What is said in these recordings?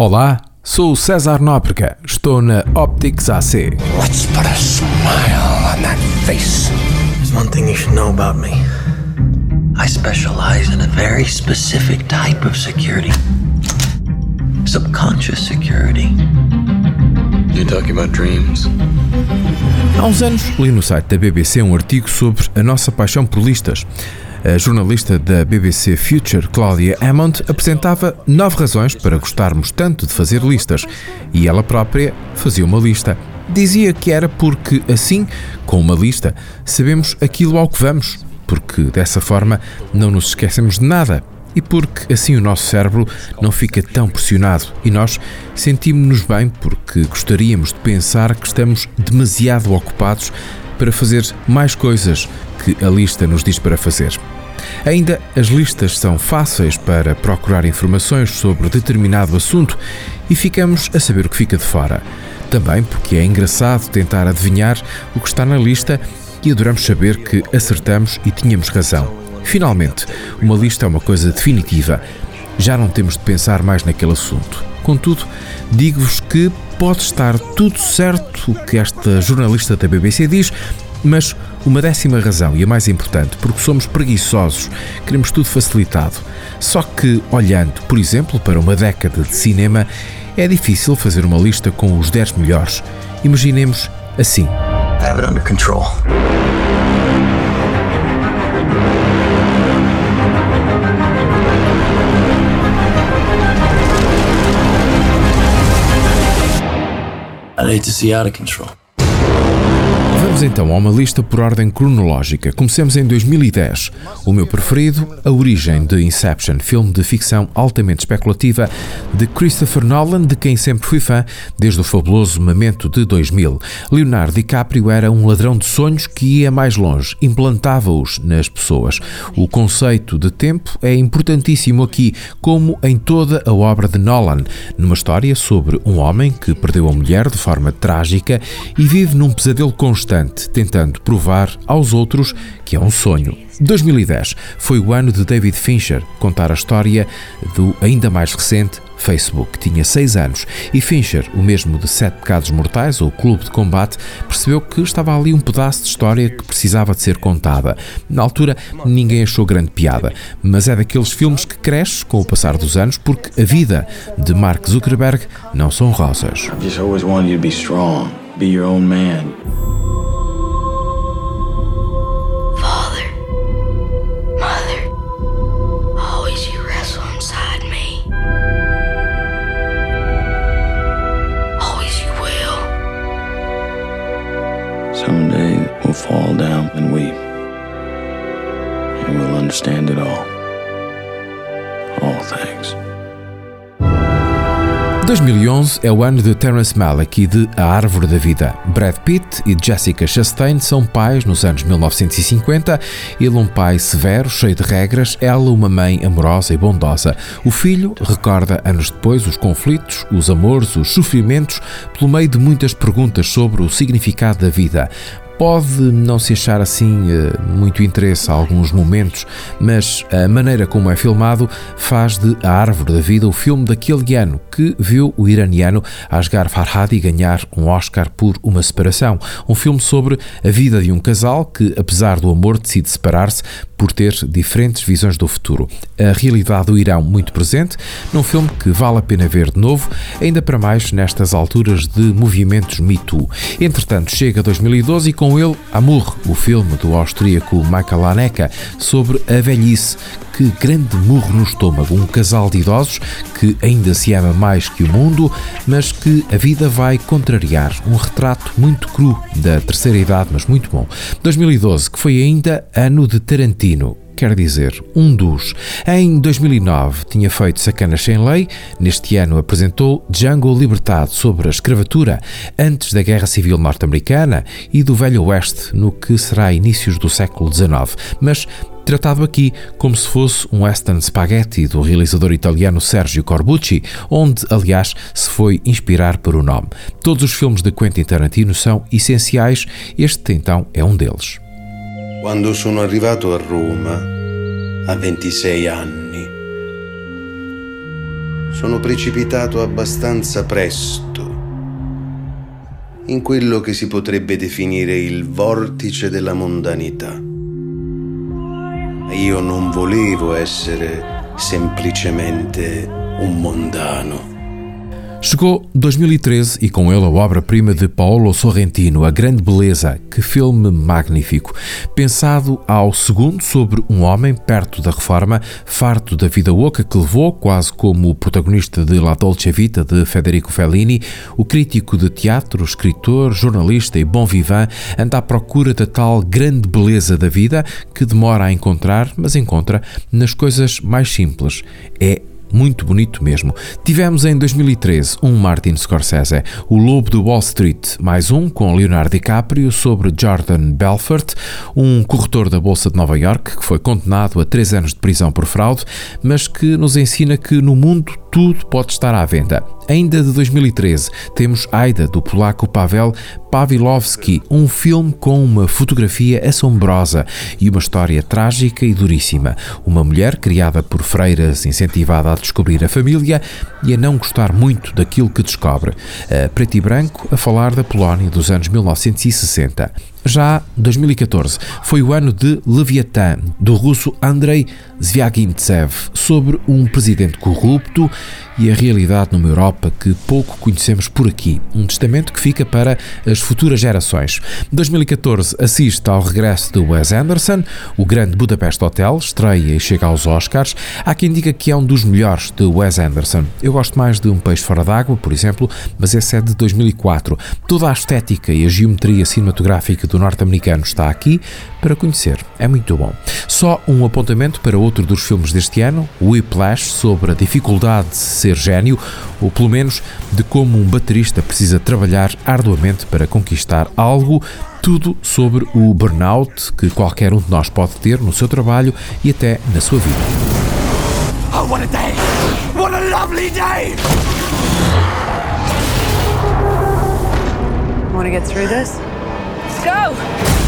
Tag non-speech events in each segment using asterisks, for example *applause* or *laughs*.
Olá, sou o César Nóbrega, estou na Optics AC. Let's put a smile on that face. There's one thing you should know about me. I specialize in a very specific type of security. Subconscious security. You talking about dreams? Há uns anos li no site da BBC um artigo sobre a nossa paixão por listas. A jornalista da BBC Future, Claudia Hammond, apresentava nove razões para gostarmos tanto de fazer listas. E ela própria fazia uma lista. Dizia que era porque, assim, com uma lista, sabemos aquilo ao que vamos, porque dessa forma não nos esquecemos de nada. E porque assim o nosso cérebro não fica tão pressionado. E nós sentimos-nos bem porque gostaríamos de pensar que estamos demasiado ocupados para fazer mais coisas que a lista nos diz para fazer. Ainda, as listas são fáceis para procurar informações sobre determinado assunto e ficamos a saber o que fica de fora. Também porque é engraçado tentar adivinhar o que está na lista e adoramos saber que acertamos e tínhamos razão. Finalmente, uma lista é uma coisa definitiva. Já não temos de pensar mais naquele assunto. Contudo, digo-vos que pode estar tudo certo o que esta jornalista da BBC diz, mas uma décima razão, e a mais importante, porque somos preguiçosos, queremos tudo facilitado. Só que, olhando, por exemplo, para uma década de cinema, é difícil fazer uma lista com os 10 melhores. Imaginemos assim. I have it under control. I need to see out of control. Vamos então a uma lista por ordem cronológica. Comecemos em 2010. O meu preferido, A Origem de Inception, filme de ficção altamente especulativa de Christopher Nolan, de quem sempre fui fã desde o fabuloso Memento de 2000. Leonardo DiCaprio era um ladrão de sonhos que ia mais longe, implantava-os nas pessoas. O conceito de tempo é importantíssimo aqui, como em toda a obra de Nolan, numa história sobre um homem que perdeu a mulher de forma trágica e vive num pesadelo constante tentando provar aos outros que é um sonho. 2010 foi o ano de David Fincher contar a história do ainda mais recente Facebook. Tinha seis anos e Fincher, o mesmo de Sete Pecados Mortais ou Clube de Combate, percebeu que estava ali um pedaço de história que precisava de ser contada. Na altura, ninguém achou grande piada, mas é daqueles filmes que cresce com o passar dos anos porque a vida de Mark Zuckerberg não são rosas. Be your own man. Things. 2011 é o ano de Terence Malick e de A Árvore da Vida. Brad Pitt e Jessica Chastain são pais nos anos 1950. Ele um pai severo, cheio de regras, ela uma mãe amorosa e bondosa. O filho recorda anos depois os conflitos, os amores, os sofrimentos, pelo meio de muitas perguntas sobre o significado da vida. Pode não se achar assim eh, muito interesse a alguns momentos, mas a maneira como é filmado faz de A Árvore da Vida o filme daquele ano que viu o iraniano Asghar Farhadi ganhar um Oscar por uma separação. Um filme sobre a vida de um casal que, apesar do amor, decide separar-se por ter diferentes visões do futuro. A realidade do Irão muito presente, num filme que vale a pena ver de novo, ainda para mais nestas alturas de movimentos Me Too. Entretanto, chega 2012 e com ele Amour, o filme do austríaco Michael Haneke sobre a velhice. Que grande murro no estômago, um casal de idosos que ainda se ama mais que o mundo, mas que a vida vai contrariar. Um retrato muito cru da terceira idade, mas muito bom. 2012, que foi ainda ano de Tarantino quer dizer, um dos. Em 2009 tinha feito Sacanas Sem Lei, neste ano apresentou Django Libertado sobre a escravatura antes da Guerra Civil Norte-Americana e do Velho Oeste, no que será inícios do século XIX, mas tratado aqui como se fosse um western spaghetti do realizador italiano Sergio Corbucci, onde, aliás, se foi inspirar por o nome. Todos os filmes de Quentin Tarantino são essenciais, este então é um deles. Quando sono arrivato a Roma, a 26 anni, sono precipitato abbastanza presto in quello che si potrebbe definire il vortice della mondanità. Io non volevo essere semplicemente un mondano. Chegou 2013 e com ele a obra-prima de Paolo Sorrentino, A Grande Beleza. Que filme magnífico! Pensado ao segundo sobre um homem perto da reforma, farto da vida oca que levou, quase como o protagonista de La Dolce Vita de Federico Fellini, o crítico de teatro, escritor, jornalista e bom vivant anda à procura da tal grande beleza da vida que demora a encontrar, mas encontra nas coisas mais simples. É muito bonito mesmo. Tivemos em 2013 um Martin Scorsese, O Lobo do Wall Street, mais um com Leonardo DiCaprio sobre Jordan Belfort, um corretor da Bolsa de Nova York que foi condenado a três anos de prisão por fraude, mas que nos ensina que no mundo tudo pode estar à venda. Ainda de 2013, temos Aida, do polaco Pavel Pawlowski, um filme com uma fotografia assombrosa e uma história trágica e duríssima. Uma mulher criada por freiras, incentivada a descobrir a família e a não gostar muito daquilo que descobre. A preto e branco, a falar da Polónia dos anos 1960. Já 2014 foi o ano de Leviathan, do russo Andrei Zvyagintsev, sobre um presidente corrupto e a realidade numa Europa que pouco conhecemos por aqui. Um testamento que fica para as futuras gerações. 2014 assiste ao regresso de Wes Anderson, o grande Budapest Hotel, estreia e chega aos Oscars. Há quem diga que é um dos melhores de Wes Anderson. Eu gosto mais de Um Peixe Fora d'Água, por exemplo, mas esse é de 2004. Toda a estética e a geometria cinematográfica do norte-americano está aqui para conhecer. É muito bom. Só um apontamento para outro dos filmes deste ano, Whiplash, sobre a dificuldade de ser gênio, ou pelo menos de como um baterista precisa trabalhar arduamente para conquistar algo tudo sobre o burnout que qualquer um de nós pode ter no seu trabalho e até na sua vida. Oh, what a day! What a lovely day! Want to get through this? Let's go!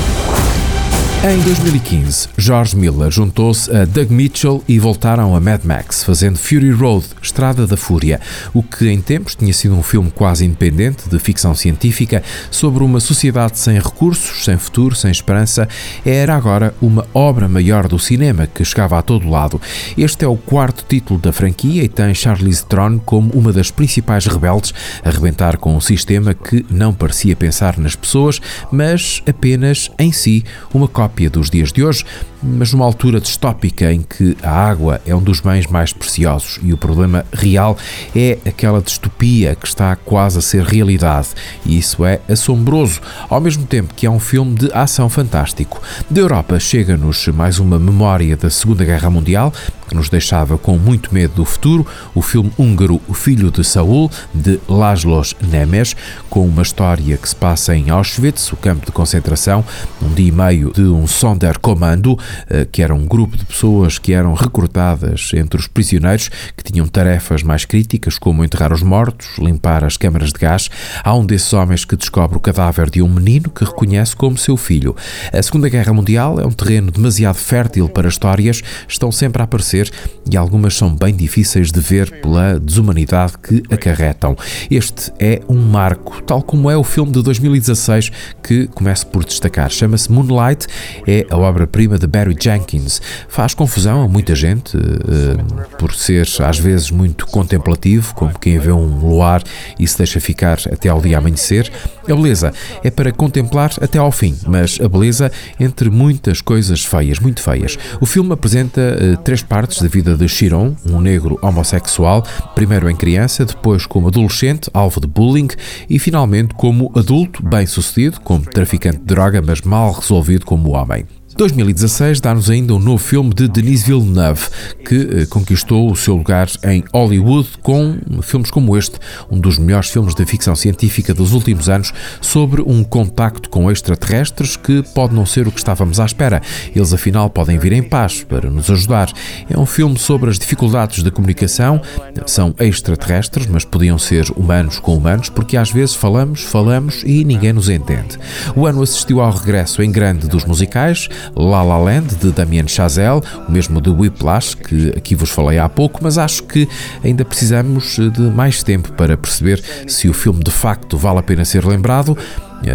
Em 2015, George Miller juntou-se a Doug Mitchell e voltaram a Mad Max, fazendo Fury Road, Estrada da Fúria, o que em tempos tinha sido um filme quase independente de ficção científica sobre uma sociedade sem recursos, sem futuro, sem esperança, era agora uma obra maior do cinema que chegava a todo lado. Este é o quarto título da franquia e tem Charlize Theron como uma das principais rebeldes a rebentar com um sistema que não parecia pensar nas pessoas, mas apenas em si, uma cópia dos dias de hoje, mas numa altura distópica em que a água é um dos bens mais preciosos e o problema real é aquela distopia que está quase a ser realidade. E isso é assombroso, ao mesmo tempo que é um filme de ação fantástico. Da Europa chega-nos mais uma memória da Segunda Guerra Mundial, que nos deixava com muito medo do futuro, o filme húngaro O Filho de Saul, de Laszlos Nemes, com uma história que se passa em Auschwitz, o campo de concentração, um dia e meio de um Sonderkommando, eh, que era um grupo de pessoas que eram recrutadas entre os prisioneiros, que tinham tarefas mais críticas, como enterrar os mortos, limpar as câmaras de gás. Há um desses homens que descobre o cadáver de um menino que reconhece como seu filho. A Segunda Guerra Mundial é um terreno demasiado fértil para histórias, estão sempre a aparecer e algumas são bem difíceis de ver pela desumanidade que acarretam. Este é um marco, tal como é o filme de 2016 que começo por destacar. Chama-se Moonlight, é a obra-prima de Barry Jenkins. Faz confusão a muita gente uh, por ser às vezes muito contemplativo, como quem vê um luar e se deixa ficar até ao dia amanhecer. A beleza é para contemplar até ao fim, mas a beleza entre muitas coisas feias, muito feias. O filme apresenta uh, três partes da vida de Chiron, um negro homossexual, primeiro em criança, depois como adolescente, alvo de bullying e finalmente como adulto bem-sucedido, como traficante de droga, mas mal resolvido como homem. 2016 dá-nos ainda um novo filme de Denis Villeneuve, que eh, conquistou o seu lugar em Hollywood com filmes como este, um dos melhores filmes de ficção científica dos últimos anos, sobre um contacto com extraterrestres que pode não ser o que estávamos à espera. Eles, afinal, podem vir em paz para nos ajudar. É um filme sobre as dificuldades da comunicação. São extraterrestres, mas podiam ser humanos com humanos, porque às vezes falamos, falamos e ninguém nos entende. O ano assistiu ao regresso em grande dos musicais. La La Land, de Damien Chazelle, o mesmo de Whiplash, que aqui vos falei há pouco, mas acho que ainda precisamos de mais tempo para perceber se o filme de facto vale a pena ser lembrado.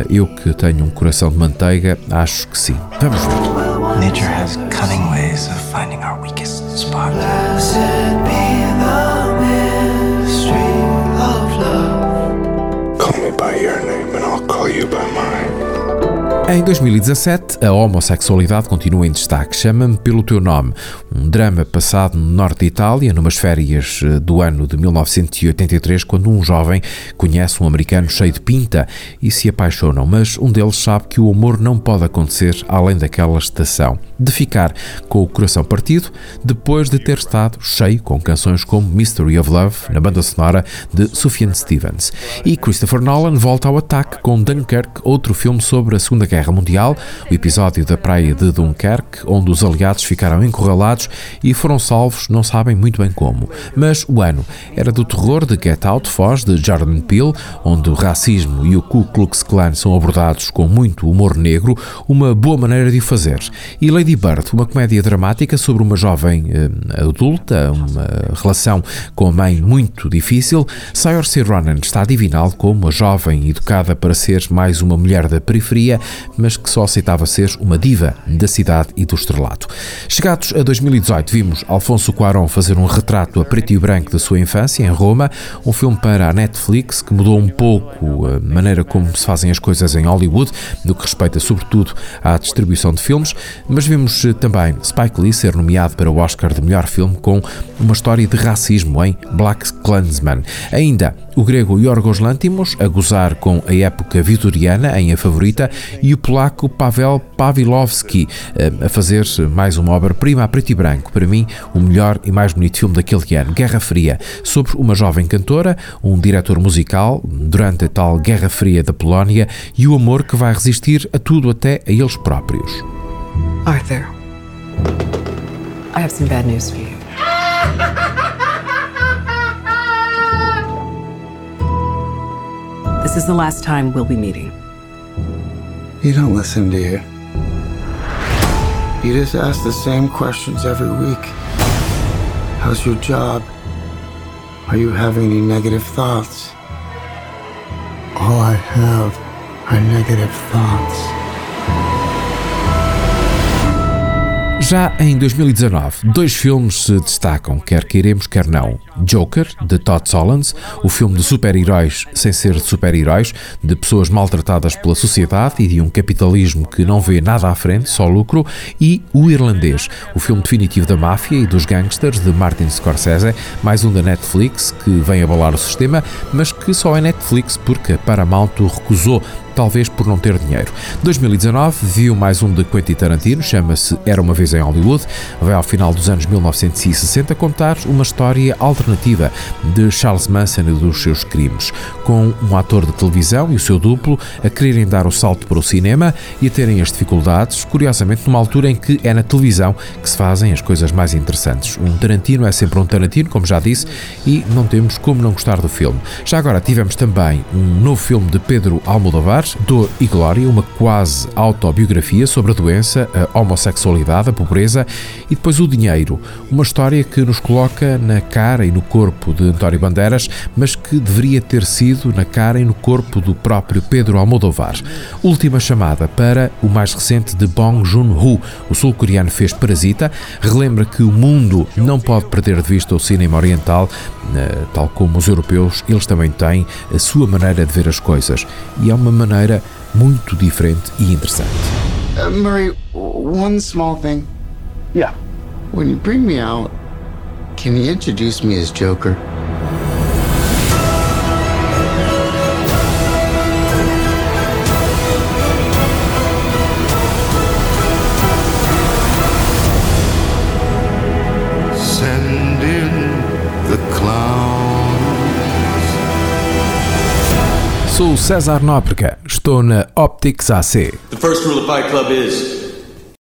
Eu que tenho um coração de manteiga, acho que sim. Vamos ver. Nature has cunning ways of finding our weakest spot. Call me by your name and I'll call you by mine. Em 2017, a homossexualidade continua em destaque. Chama-me pelo teu nome. Um drama passado no norte de Itália, numas férias eh, do ano de 1983, quando um jovem conhece um americano cheio de pinta e se apaixonam, mas um deles sabe que o amor não pode acontecer além daquela estação. De ficar com o coração partido, depois de ter estado cheio com canções como Mystery of Love, na banda sonora de Sufjan Stevens. E Christopher Nolan volta ao ataque com Dunkirk, outro filme sobre a Segunda Guerra Guerra Mundial, o episódio da praia de Dunkerque, onde os aliados ficaram encurralados e foram salvos, não sabem muito bem como. Mas o ano era do terror de Get Out, Foz, de Jordan Peele, onde o racismo e o Ku Klux Klan são abordados com muito humor negro, uma boa maneira de o fazer. E Lady Bird, uma comédia dramática sobre uma jovem eh, adulta, uma relação com a mãe muito difícil. Saoirse Ronan está divinal como a jovem educada para ser mais uma mulher da periferia, mas que só aceitava ser uma diva da cidade e do estrelato. Chegados a 2018, vimos Alfonso Cuarón fazer um retrato a preto e branco da sua infância em Roma, um filme para a Netflix que mudou um pouco a maneira como se fazem as coisas em Hollywood, no que respeita sobretudo à distribuição de filmes, mas vimos também Spike Lee ser nomeado para o Oscar de melhor filme com uma história de racismo em Black Klansman. Ainda o grego Yorgos Lantimos a gozar com a época vitoriana em A Favorita e o polaco Pavel Pawlowski eh, a fazer mais uma obra-prima a preto e branco, para mim o melhor e mais bonito filme daquele ano, Guerra Fria, sobre uma jovem cantora, um diretor musical durante a tal Guerra Fria da Polónia e o amor que vai resistir a tudo até a eles próprios. Arthur, I have some bad news for you. *laughs* This is the last time we'll be meeting. You don't listen, do you? You just ask the same questions every week. How's your job? Are you having any negative thoughts? All I have are negative thoughts. Já em 2019, dois filmes se destacam, quer queiremos, quer não. Joker, de Todd Solondz, o filme de super-heróis sem ser de super-heróis, de pessoas maltratadas pela sociedade e de um capitalismo que não vê nada à frente, só lucro, e O Irlandês, o filme definitivo da máfia e dos gangsters de Martin Scorsese, mais um da Netflix que vem abalar o sistema, mas que só é Netflix porque a Paramount o recusou talvez por não ter dinheiro. 2019 viu mais um de Quentin Tarantino, chama-se Era uma vez em Hollywood, vai ao final dos anos 1960 contar uma história alternativa de Charles Manson e dos seus crimes, com um ator de televisão e o seu duplo a quererem dar o salto para o cinema e a terem as dificuldades, curiosamente numa altura em que é na televisão que se fazem as coisas mais interessantes. Um Tarantino é sempre um Tarantino, como já disse, e não temos como não gostar do filme. Já agora tivemos também um novo filme de Pedro Almodóvar, Dor e Glória, uma quase autobiografia sobre a doença, a homossexualidade, a pobreza e depois o dinheiro. Uma história que nos coloca na cara e no corpo de António Bandeiras, mas que deveria ter sido na cara e no corpo do próprio Pedro Almodóvar. Última chamada para o mais recente de Bong Joon-ho. O sul-coreano fez Parasita, relembra que o mundo não pode perder de vista o cinema oriental, tal como os europeus, eles também têm a sua maneira de ver as coisas. E é uma maneira muito diferente e interessante. Uh, Murray, one small thing. Yeah. When you bring me out, can you introduce me as Joker? Sou César Nóbrega, estou na Optics AC. The first rule of Fight Club is